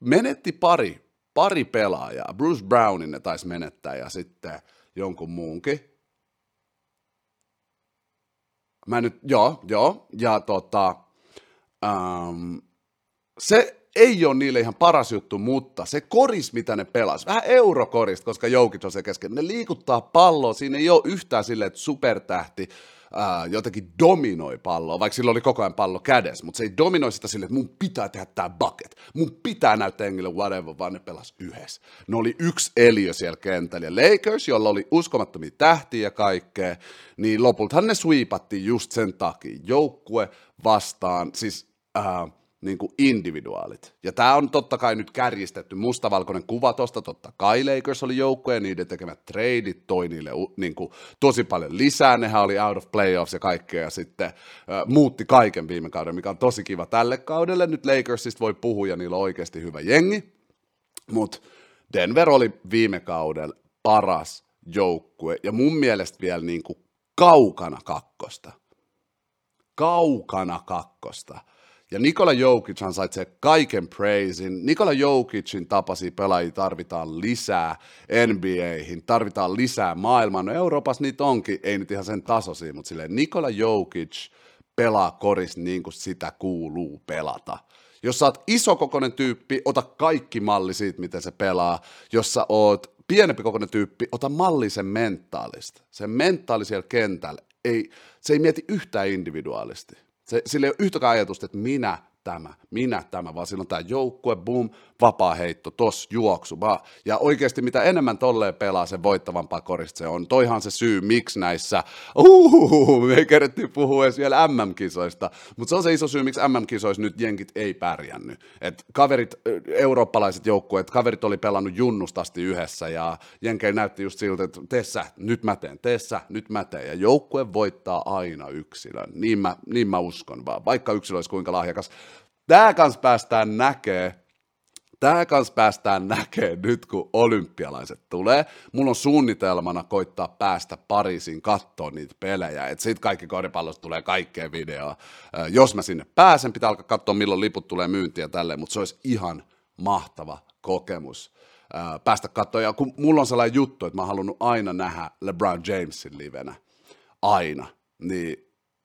menetti pari, pari pelaajaa. Bruce Brownin ne taisi menettää ja sitten jonkun muunkin. Mä nyt, joo, joo, ja tota, Um, se ei ole niille ihan paras juttu, mutta se koris, mitä ne pelas, vähän eurokorista, koska joukit on se kesken, ne liikuttaa palloa, siinä ei ole yhtään silleen, että supertähti ää, jotenkin dominoi palloa, vaikka sillä oli koko ajan pallo kädessä, mutta se ei dominoi sitä silleen, että mun pitää tehdä tämä bucket, mun pitää näyttää engille whatever, vaan ne pelas yhdessä. Ne oli yksi eliö siellä kentällä, ja Lakers, jolla oli uskomattomia tähtiä ja kaikkea, niin lopultahan ne sweepattiin just sen takia, joukkue vastaan, siis äh, niin kuin individuaalit. Ja tämä on totta kai nyt kärjistetty mustavalkoinen kuva tosta, totta kai Lakers oli joukkue ja niiden tekemät treidit toi niille niin kuin, tosi paljon lisää, nehän oli out of playoffs ja kaikkea ja sitten äh, muutti kaiken viime kauden, mikä on tosi kiva tälle kaudelle. Nyt Lakersista voi puhua ja niillä on oikeasti hyvä jengi, mutta Denver oli viime kaudella paras joukkue ja mun mielestä vielä niin kuin kaukana kakkosta. Kaukana kakkosta ja Nikola Jokic ansaitsee kaiken praisin. Nikola Jokicin tapasi pelaajia tarvitaan lisää NBAihin, tarvitaan lisää maailman. No Euroopassa niitä onkin, ei nyt ihan sen tasoisia, mutta silleen Nikola Jokic pelaa koris niin kuin sitä kuuluu pelata. Jos sä oot isokokoinen tyyppi, ota kaikki malli siitä, miten se pelaa. Jos sä oot pienempi kokoinen tyyppi, ota malli sen mentaalista. Sen mentaali siellä kentällä, ei, se ei mieti yhtään individuaalisti. Se, sillä ei ole yhtäkään ajatusta, että minä tämä, minä tämä, vaan silloin tämä joukkue, boom, vapaa heitto, tos, juoksu. Vaan. Ja oikeasti mitä enemmän tolleen pelaa, sen voittavampaa korista se on. Toihan se syy, miksi näissä, uhuhu, me ei keretty puhua edes vielä MM-kisoista, mutta se on se iso syy, miksi MM-kisoissa nyt jenkit ei pärjännyt. Et kaverit, eurooppalaiset joukkueet, kaverit oli pelannut junnustasti yhdessä ja jenkei näytti just siltä, että teessä, nyt mä teen, teessä, nyt mä teen. Ja joukkue voittaa aina yksilön. Niin mä, niin mä uskon vaan, vaikka yksilö olisi kuinka lahjakas. Tää kanssa päästään näkee, Tää kanssa päästään näkee nyt, kun olympialaiset tulee. Mulla on suunnitelmana koittaa päästä Pariisiin katsoa niitä pelejä. Et sit kaikki koripallosta tulee kaikkea videoa. Jos mä sinne pääsen, pitää alkaa katsoa, milloin liput tulee myyntiä tälleen, mutta se olisi ihan mahtava kokemus päästä katsoa. Ja kun mulla on sellainen juttu, että mä oon halunnut aina nähdä LeBron Jamesin livenä aina, niin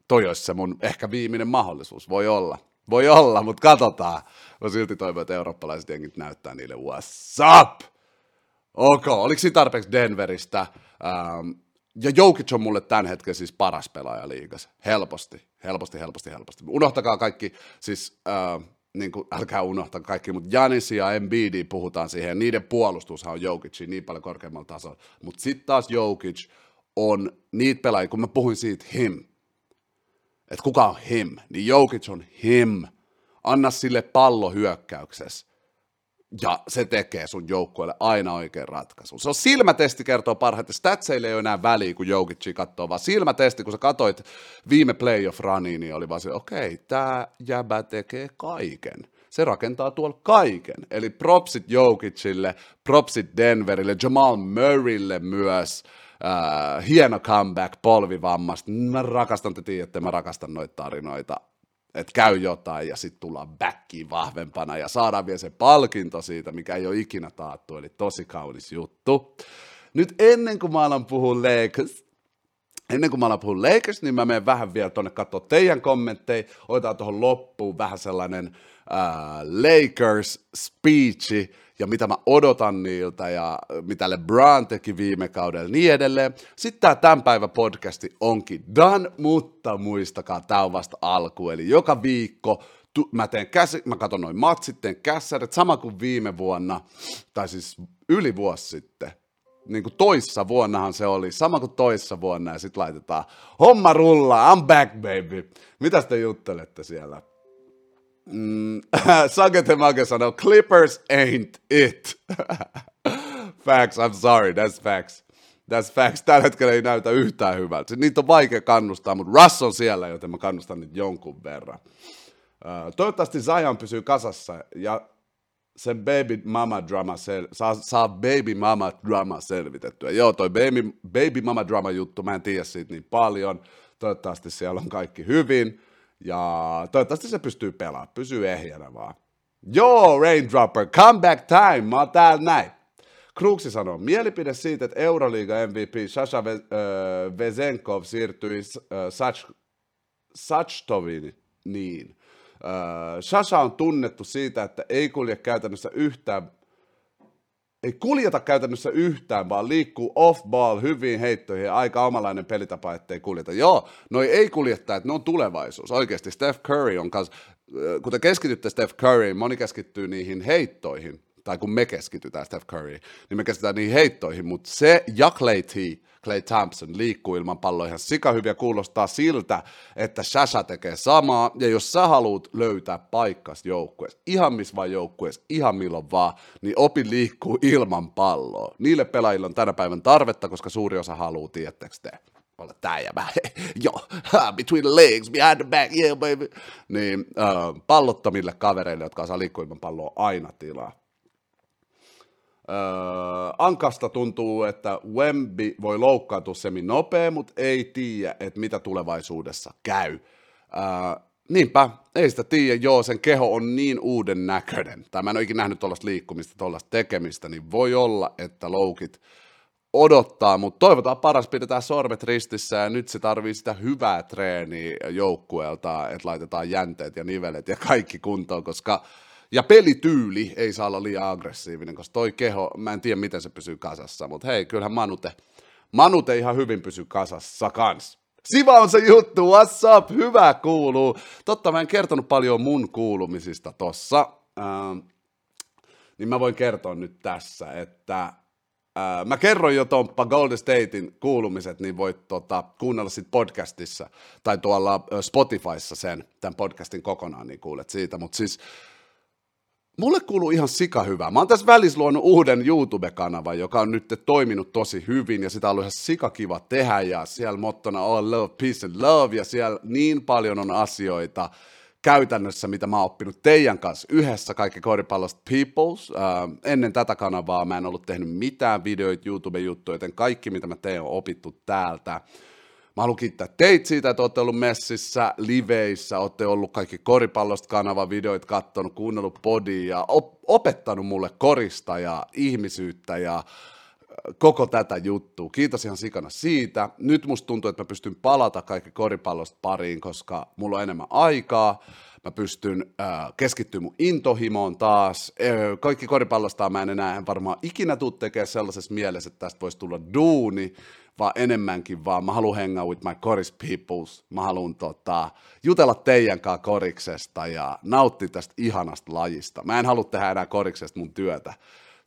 toi olisi se mun ehkä viimeinen mahdollisuus, voi olla. Voi olla, mutta katsotaan. Mä silti toivon, että eurooppalaiset jengit näyttää niille what's up! Ok, oliko siinä tarpeeksi Denveristä? Ähm, ja Jokic on mulle tämän hetken siis paras pelaaja liigassa. Helposti, helposti, helposti, helposti. Unohtakaa kaikki, siis äh, niin kuin, älkää unohtaa kaikki, mutta Janis ja Embiid puhutaan siihen, niiden puolustushan on Jokicin niin paljon korkeammalla tasolla. Mutta sitten taas Jokic on niitä pelaajia, kun mä puhuin siitä him, että kuka on him, niin Jokic on him. Anna sille pallo hyökkäyksessä ja se tekee sun joukkueelle aina oikein ratkaisun. Se on silmätesti, kertoo parhaiten. Statseille ei ole enää väliä, kun Jokic katsoo, vaan silmätesti, kun sä katsoit viime playoff runiin, niin oli vaan se, okei, okay, tämä jäbä tekee kaiken. Se rakentaa tuolla kaiken. Eli propsit Jokicille, propsit Denverille, Jamal Murraylle myös. Uh, hieno comeback polvivammasta. Mä rakastan, te tiedätte, mä rakastan noita tarinoita että käy jotain ja sitten tullaan backiin vahvempana ja saadaan vielä se palkinto siitä, mikä ei ole ikinä taattu, eli tosi kaunis juttu. Nyt ennen kuin mä alan puhua Lakers, ennen kuin mä alan puhua Lakers, niin mä menen vähän vielä tuonne katsoa teidän kommentteja, otetaan tuohon loppuun vähän sellainen äh, Lakers speechi, ja mitä mä odotan niiltä ja mitä LeBron teki viime kaudella niin edelleen. Sitten tämä tämän päivän podcasti onkin done, mutta muistakaa, tämä on vasta alku, eli joka viikko tu- mä, teen käs- mä katson noin matsit, teen kässärit, sama kuin viime vuonna, tai siis yli vuosi sitten, niin kuin toissa vuonnahan se oli, sama kuin toissa vuonna, ja sitten laitetaan, homma rullaa, I'm back baby. Mitä te juttelette siellä? Mm, Mage sanoo, Clippers ain't it. facts, I'm sorry, that's facts. That's facts. Tällä hetkellä ei näytä yhtään hyvältä. Niitä on vaikea kannustaa, mutta Russ on siellä, joten mä kannustan nyt jonkun verran. Uh, toivottavasti Zion pysyy kasassa ja sen baby mama drama sel- saa, saa baby mama drama selvitettyä. Joo, toi baby, baby mama drama juttu, mä en tiedä siitä niin paljon. Toivottavasti siellä on kaikki hyvin. Ja toivottavasti se pystyy pelaamaan, pysyy ehjänä vaan. Joo, Raindropper, comeback time, mä oon täällä näin. Kruksi sanoo, mielipide siitä, että Euroliiga MVP Sasha Vezenkov siirtyi Sachtoviin, niin. Sasha on tunnettu siitä, että ei kulje käytännössä yhtään ei kuljeta käytännössä yhtään, vaan liikkuu off-ball hyviin heittoihin ja aika omalainen pelitapa, ettei kuljeta. Joo, noi ei kuljetta, että ne on tulevaisuus. Oikeasti Steph Curry on kanssa, äh, kun te keskitytte Steph Curryin, moni keskittyy niihin heittoihin, tai kun me keskitytään Steph Curry, niin me keskitytään niihin heittoihin, mutta se ja Clay T, Clay Thompson liikkuu ilman palloa ihan sikahyviä, kuulostaa siltä, että Shasha tekee samaa, ja jos sä haluat löytää paikkas joukkueessa, ihan missä vaan joukkueessa, ihan milloin vaan, niin opi liikkuu ilman palloa. Niille pelaajille on tänä päivän tarvetta, koska suuri osa haluaa, tiettäkö te? olla tää ja mä, joo, between the legs, behind the back, yeah baby. Niin äh, pallottomille kavereille, jotka saa liikkua ilman palloa, aina tilaa. Öö, Ankasta tuntuu, että Wemby voi loukkaantua semmin nopea, mutta ei tiedä, että mitä tulevaisuudessa käy. Öö, niinpä, ei sitä tiedä, joo, sen keho on niin uuden näköinen, tai mä en ole ikinä nähnyt tuollaista liikkumista, tuollaista tekemistä, niin voi olla, että loukit odottaa, mutta toivotaan paras, pidetään sormet ristissä ja nyt se tarvii sitä hyvää treeniä joukkueelta, että laitetaan jänteet ja nivelet ja kaikki kuntoon, koska ja pelityyli ei saa olla liian aggressiivinen, koska toi keho, mä en tiedä miten se pysyy kasassa, mutta hei, kyllähän Manute, Manute ihan hyvin pysyy kasassa kans. Siva on se juttu, what's up, hyvä kuuluu. Totta, mä en kertonut paljon mun kuulumisista tossa, ähm, niin mä voin kertoa nyt tässä, että äh, mä kerroin jo Tomppa Golden Statein kuulumiset, niin voit tota, kuunnella sit podcastissa tai tuolla äh, Spotifyssa sen, tämän podcastin kokonaan, niin kuulet siitä, mutta siis Mulle kuuluu ihan sika hyvä. Mä oon tässä välissä luonut uuden YouTube-kanavan, joka on nyt toiminut tosi hyvin ja sitä on ollut ihan sika kiva tehdä ja siellä mottona all love, peace and love ja siellä niin paljon on asioita käytännössä, mitä mä oon oppinut teidän kanssa yhdessä kaikki koripallosta Peoples. Uh, ennen tätä kanavaa mä en ollut tehnyt mitään videoita, YouTube-juttuja, joten kaikki mitä mä teen on opittu täältä. Mä haluan kiittää teitä siitä, että olette ollut messissä, liveissä, olette ollut kaikki koripallosta kanava videoit kattonut, kuunnellut podia op- opettanut mulle korista ja ihmisyyttä ja koko tätä juttua. Kiitos ihan sikana siitä. Nyt musta tuntuu, että mä pystyn palata kaikki koripallosta pariin, koska mulla on enemmän aikaa. Mä pystyn äh, keskittymään mun intohimoon taas. Äh, kaikki koripallosta mä en enää varmaan ikinä tuu tekemään sellaisessa mielessä, että tästä voisi tulla duuni, vaan enemmänkin vaan mä haluan hang with my koris peoples. Mä haluan tota, jutella teidän kanssa koriksesta ja nauttia tästä ihanasta lajista. Mä en halua tehdä enää koriksesta mun työtä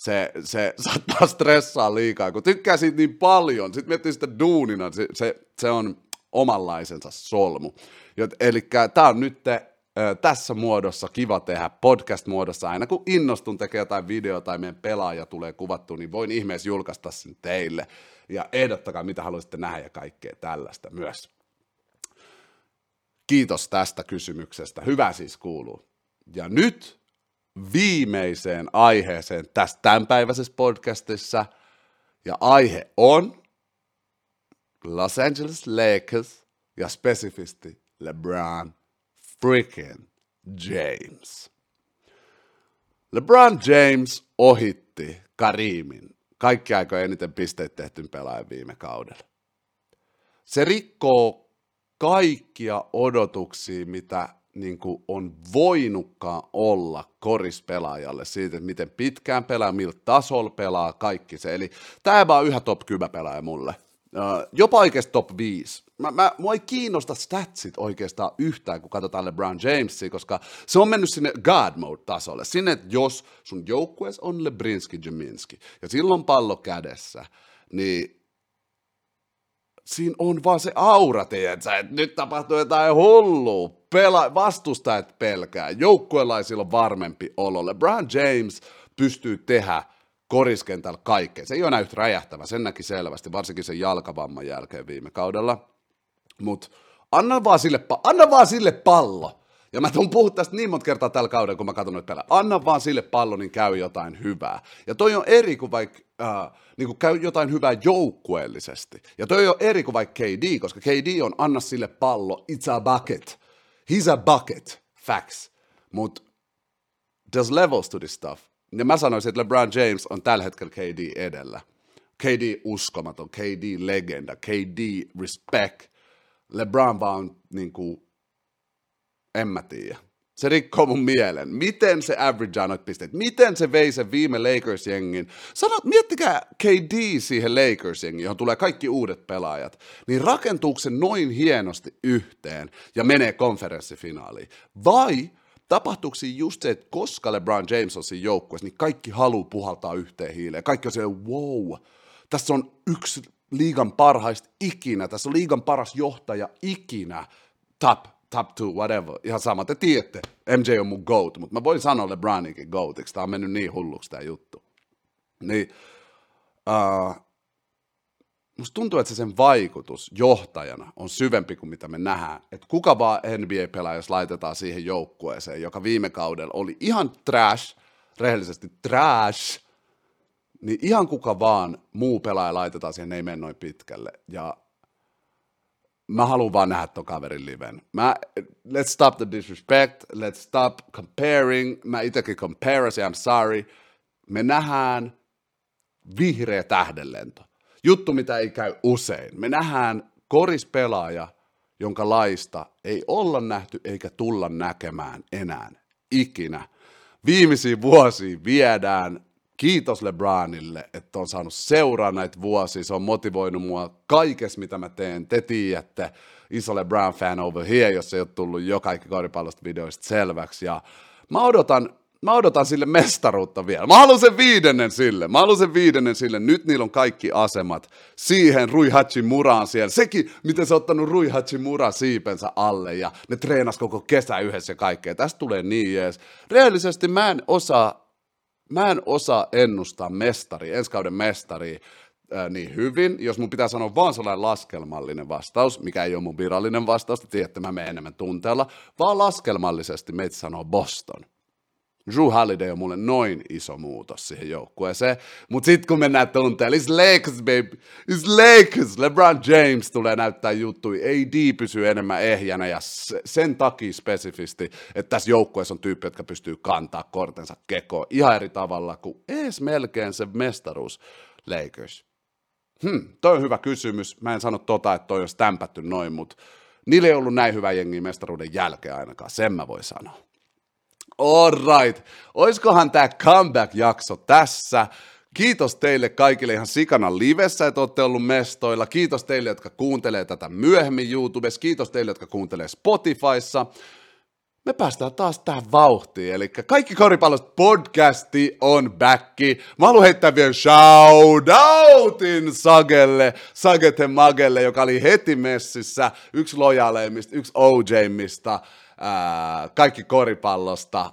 se, se saattaa stressaa liikaa, kun tykkää siitä niin paljon, sitten miettii sitä duunina, se, se, se on omanlaisensa solmu. Eli tämä on nyt te, tässä muodossa kiva tehdä podcast-muodossa. Aina kun innostun tekemään jotain videota tai meidän pelaaja tulee kuvattu, niin voin ihmeessä julkaista sen teille. Ja ehdottakaa, mitä haluaisitte nähdä ja kaikkea tällaista myös. Kiitos tästä kysymyksestä. Hyvä siis kuuluu. Ja nyt viimeiseen aiheeseen tässä tämänpäiväisessä podcastissa. Ja aihe on Los Angeles Lakers ja spesifisti LeBron freaking James. LeBron James ohitti Karimin kaikki aikojen eniten pisteitä tehty pelaajan viime kaudella. Se rikkoo kaikkia odotuksia, mitä niin kuin on voinutkaan olla korispelaajalle siitä, että miten pitkään pelaa, millä tasolla pelaa, kaikki se. Eli tämä vaan yhä top 10 pelaaja mulle. Jopa oikeasti top 5. Mä, mä, mua ei kiinnosta statsit oikeastaan yhtään, kun katsotaan LeBron Jamesia, koska se on mennyt sinne God mode-tasolle. Sinne, että jos sun joukkueessa on Lebrinski Jaminski, ja silloin pallo kädessä, niin siinä on vaan se aura, tiedätkö, että nyt tapahtuu jotain hullua, Pela, vastustajat pelkää, joukkuelaisilla on varmempi olo. LeBron James pystyy tehdä koriskentällä kaikkea. Se ei ole enää yhtä räjähtävä, sen näki selvästi, varsinkin sen jalkavamman jälkeen viime kaudella. Mutta anna vaan sille, anna vaan sille pallo. Ja mä tuun puhua tästä niin monta kertaa tällä kaudella, kun mä katson nyt pelaa. Anna vaan sille pallo, niin käy jotain hyvää. Ja toi on eri kuin vaikka äh, niin kuin käy jotain hyvää joukkueellisesti. Ja toi on eri kuin vaikka KD, koska KD on anna sille pallo, it's a bucket. He's a bucket, facts. Mutta there's levels to this stuff. Ja mä sanoisin, että LeBron James on tällä hetkellä KD edellä. KD uskomaton, KD legenda, KD respect. LeBron vaan niin kuin, en mä tiedä. Se rikkoo mun mielen. Miten se average noita pisteet? Miten se vei sen viime Lakers-jengin? Sanot, miettikää KD siihen Lakers-jengiin, johon tulee kaikki uudet pelaajat. Niin rakentuuko se noin hienosti yhteen ja menee konferenssifinaaliin? Vai tapahtuuko just se, että koska LeBron James on siinä joukkueessa, niin kaikki haluaa puhaltaa yhteen hiileen. Kaikki on siellä, wow, tässä on yksi liigan parhaista ikinä, tässä on liigan paras johtaja ikinä, top top two, whatever, ihan sama, te tiedätte, MJ on mun GOAT, mutta mä voin sanoa LeBroninkin GOATiksi, tää on mennyt niin hulluksi tää juttu. Niin, uh, musta tuntuu, että se sen vaikutus johtajana on syvempi kuin mitä me nähdään. Että kuka vaan NBA-pelaaja, jos laitetaan siihen joukkueeseen, joka viime kaudella oli ihan trash, rehellisesti trash, niin ihan kuka vaan muu pelaaja laitetaan siihen, ne ei mene noin pitkälle. Ja mä haluan vaan nähdä ton kaverin liven. Mä, let's stop the disrespect, let's stop comparing. Mä itekin compare, I'm sorry. Me nähdään vihreä tähdenlento. Juttu, mitä ei käy usein. Me nähdään korispelaaja, jonka laista ei olla nähty eikä tulla näkemään enää ikinä. Viimeisiin vuosiin viedään kiitos LeBronille, että on saanut seuraa näitä vuosia. Se on motivoinut mua kaikessa, mitä mä teen. Te tiedätte, iso LeBron-fan over here, jos ei ole tullut jo kaikki koripallosta videoista selväksi. Ja mä odotan, mä odotan sille mestaruutta vielä. Mä haluan sen viidennen sille. Mä haluan sen viidennen sille. Nyt niillä on kaikki asemat. Siihen Rui Hachimuraan siellä. Sekin, miten se on ottanut Rui Hachimura siipensä alle ja ne treenas koko kesä yhdessä ja kaikkea. Tästä tulee niin jees. Rehellisesti mä en osaa mä en osaa ennustaa mestari, ensi kauden mestari niin hyvin, jos mun pitää sanoa vaan sellainen laskelmallinen vastaus, mikä ei ole mun virallinen vastaus, tiedätte, mä menen enemmän tunteella, vaan laskelmallisesti meitä sanoo Boston. Drew Holiday on mulle noin iso muutos siihen joukkueeseen. Mutta sitten kun mennään tunteella, it's Lakers, baby. It's Lakers. LeBron James tulee näyttää juttuja. AD pysyy enemmän ehjänä ja sen takia spesifisti, että tässä joukkueessa on tyyppi, jotka pystyy kantaa kortensa kekoon ihan eri tavalla kuin ees melkein se mestaruus. Lakers. Hmm, toi on hyvä kysymys. Mä en sano tota, että toi olisi tämpätty noin, mutta niillä ei ollut näin hyvä jengi mestaruuden jälkeen ainakaan, sen mä voin sanoa. Alright, oiskohan tämä comeback-jakso tässä? Kiitos teille kaikille ihan sikana livessä, että olette ollut mestoilla. Kiitos teille, jotka kuuntelee tätä myöhemmin YouTubessa. Kiitos teille, jotka kuuntelee Spotifyssa. Me päästään taas tähän vauhtiin, eli kaikki koripallosta podcasti on backi. Mä haluan heittää vielä shoutoutin Sagelle, Sagete Magelle, joka oli heti messissä, yksi lojaleimmista, yksi OJmista, kaikki koripallosta,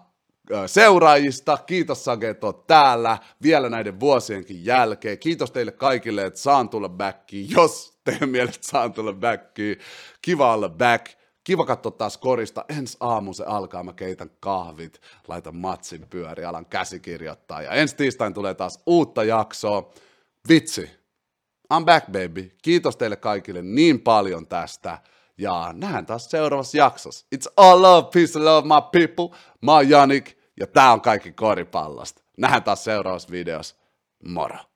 seuraajista. Kiitos Sage, että oot täällä vielä näiden vuosienkin jälkeen. Kiitos teille kaikille, että saan tulla backiin, jos teidän mielestä saan tulla backiin. Kiva olla back. Kiva katsoa taas korista. Ensi aamu se alkaa, mä keitän kahvit, laitan matsin pyöri, alan käsikirjoittaa. Ja ensi tiistain tulee taas uutta jaksoa. Vitsi, I'm back baby. Kiitos teille kaikille niin paljon tästä. Ja nähdään taas seuraavassa jaksossa. It's all love, peace and love my people. Mä oon Janik ja tää on kaikki koripallosta. Nähdään taas seuraavassa videossa. Moro!